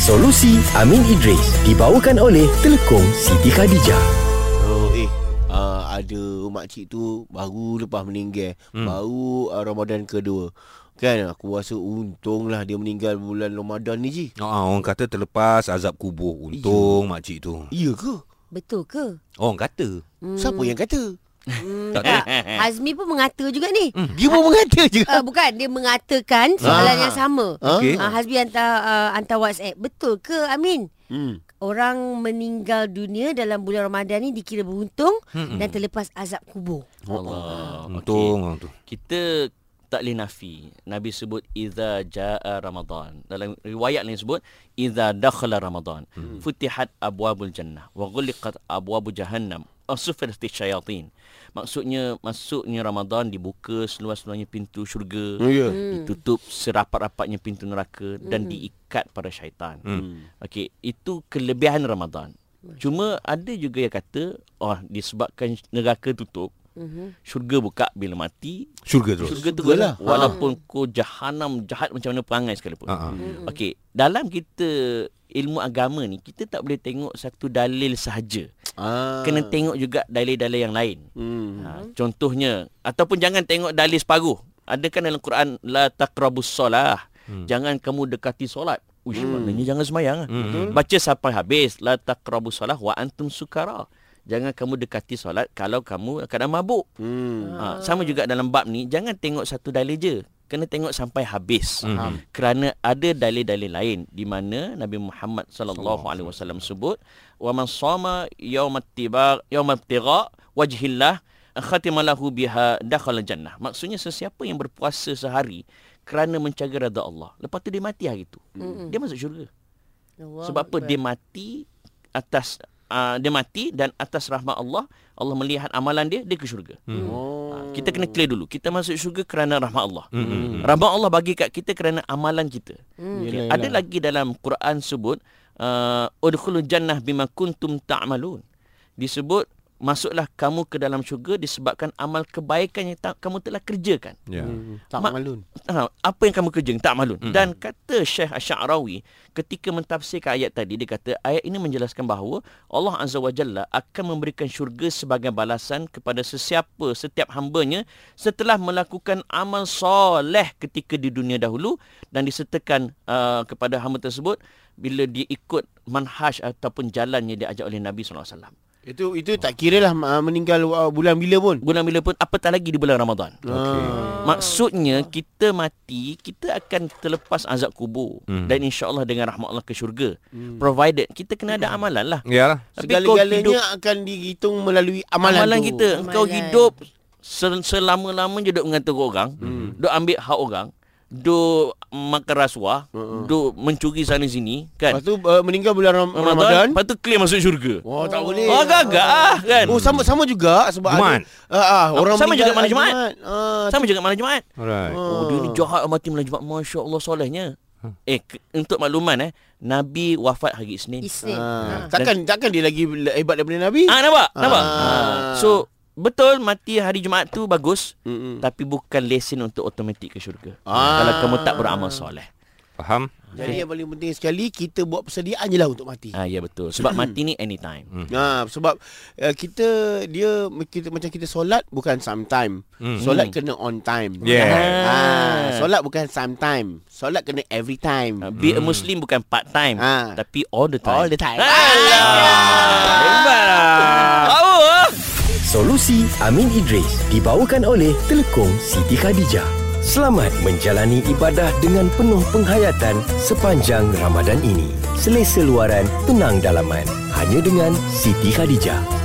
Solusi Amin Idris dibawakan oleh Telekom Siti Khadijah. Oh, eh. Uh, ada makcik tu baru lepas meninggal. Hmm. Baru uh, Ramadan kedua. Kan aku rasa untunglah dia meninggal bulan Ramadan ni Ji. Oh, orang kata terlepas azab kubur. Untung ya. makcik tu. Iya ke? Betul ke? Orang kata. Hmm. Siapa yang kata? Hmm, tak, tak. Hazmi pun mengata juga ni. Hmm. Dia pun mengata juga. Uh, bukan, dia mengatakan soalan Ah. yang sama. Okay. Uh, Hazmi hantar uh, hantar WhatsApp. Betul ke Amin? Hmm. Orang meninggal dunia dalam bulan Ramadan ni dikira beruntung Mm-mm. dan terlepas azab kubur. Allah. Untung orang tu. Kita tak boleh nafi. Nabi sebut iza jaa Ramadan. Dalam riwayat lain sebut iza dakhala Ramadan. Hmm. Futihat abwabul jannah wa ghuliqat abwabu jahannam. Asufat syayatin. Maksudnya masuknya Ramadan dibuka seluas-luasnya pintu syurga. Ya. Hmm. Ditutup serapat-rapatnya pintu neraka dan diikat para syaitan. Hmm. Okey, itu kelebihan Ramadan. Cuma ada juga yang kata, oh disebabkan neraka tutup, Mhm. syurga buka bila mati, Syurga terus. syurga tu Syurga lah. lah. Walaupun kau jahanam jahat macam mana perangai sekalipun. Ha, ha. Okey, dalam kita ilmu agama ni kita tak boleh tengok satu dalil sahaja. Ah. Kena tengok juga dalil-dalil yang lain. Hmm. Ha, contohnya ataupun jangan tengok dalil separuh. Ada kan dalam Quran la taqrabus solah. Hmm. Jangan kamu dekati solat. Uish, hmm. maknanya jangan semayang. Hmm. Baca sampai habis la taqrabus solah wa antum sukara. Jangan kamu dekati solat kalau kamu keadaan mabuk. Hmm. Ha, sama juga dalam bab ni jangan tengok satu dalil je. Kena tengok sampai habis. Faham. Kerana ada dalil-dalil lain di mana Nabi Muhammad sallallahu alaihi wasallam sebut wa man sama yaumat tiba yaumat tira wajhillah khatima lahu biha dakhala jannah. Maksudnya sesiapa yang berpuasa sehari kerana mencari redha Allah, lepas tu dia mati hari tu. Dia masuk syurga. Allah Sebab apa dia mati atas uh, dia mati dan atas rahmat Allah, Allah melihat amalan dia dia ke syurga. Oh. Ha, kita kena clear dulu. Kita masuk syurga kerana rahmat Allah. Hmm. Rahmat Allah bagi kat kita kerana amalan kita. Hmm. Okay. Ada lagi dalam Quran sebut uh, udkhulul jannah bima kuntum ta'malun. Disebut masuklah kamu ke dalam syurga disebabkan amal kebaikan yang ta- kamu telah kerjakan. Ya. Hmm. Tak Mak- malun. Ha, apa yang kamu kerja tak malun. Mm-mm. Dan kata Syekh Asy'arawi ketika mentafsirkan ayat tadi dia kata ayat ini menjelaskan bahawa Allah Azza wa Jalla akan memberikan syurga sebagai balasan kepada sesiapa setiap hambanya setelah melakukan amal soleh ketika di dunia dahulu dan disertakan uh, kepada hamba tersebut bila dia ikut manhaj ataupun jalan yang diajak oleh Nabi SAW. Itu itu tak kira lah uh, meninggal uh, bulan bila pun. Bulan bila pun apatah lagi di bulan Ramadan. Okey. Maksudnya kita mati kita akan terlepas azab kubur Hmm. dan insya-Allah dengan rahmat Allah ke syurga. Provided kita kena ada amalan lah. Yalah. Tapi kau hidup Segala-galanya akan dihitung melalui amalan, amalan tu. kita. Amalan. hidup sel- selama-lamanya duk mengata orang, Hmm. duk ambil hak orang, duk makan rasuah, Hmm. duk mencuri sana sini kan. Lepas tu uh, meninggal bulan Ram- Ramadan, Ramadan. lepas tu clear masuk syurga. Oh tak boleh. Oh agak-agak ah, kan. Oh sama sama juga sebab Jumaat. ada uh, uh, orang Sama juga malam hari Jumaat. Ah, Sama juga malam Jumaat. Alright. Oh, dia ni jahat mati malam Jumaat. Masya Allah solehnya. Eh, ke- untuk makluman eh, Nabi wafat hari Isnin. Isnin. Ah, Ha. takkan takkan dia lagi hebat daripada Nabi? Ah, nampak? Nampak? Ah. Ah. So, betul mati hari Jumaat tu bagus. Mm-mm. Tapi bukan lesen untuk automatik ke syurga. Ah. Kalau kamu tak beramal soleh. Faham? Jadi yang paling penting sekali kita buat persediaan je lah untuk mati. Ah, ya betul. Sebab mati ni anytime. Ha, sebab uh, kita dia kita macam kita solat bukan sometime. Hmm. Solat kena on time. Yeah. Ha, solat bukan sometime. Solat kena every time. Ah, be a Muslim bukan part time. Ah. Tapi all the time. All the time. Alah. Hebat lah. Tahu ah. Solusi Amin Idris dibawakan oleh Telekom Siti Khadijah. Selamat menjalani ibadah dengan penuh penghayatan sepanjang Ramadan ini. Selesa luaran, tenang dalaman. Hanya dengan Siti Khadijah.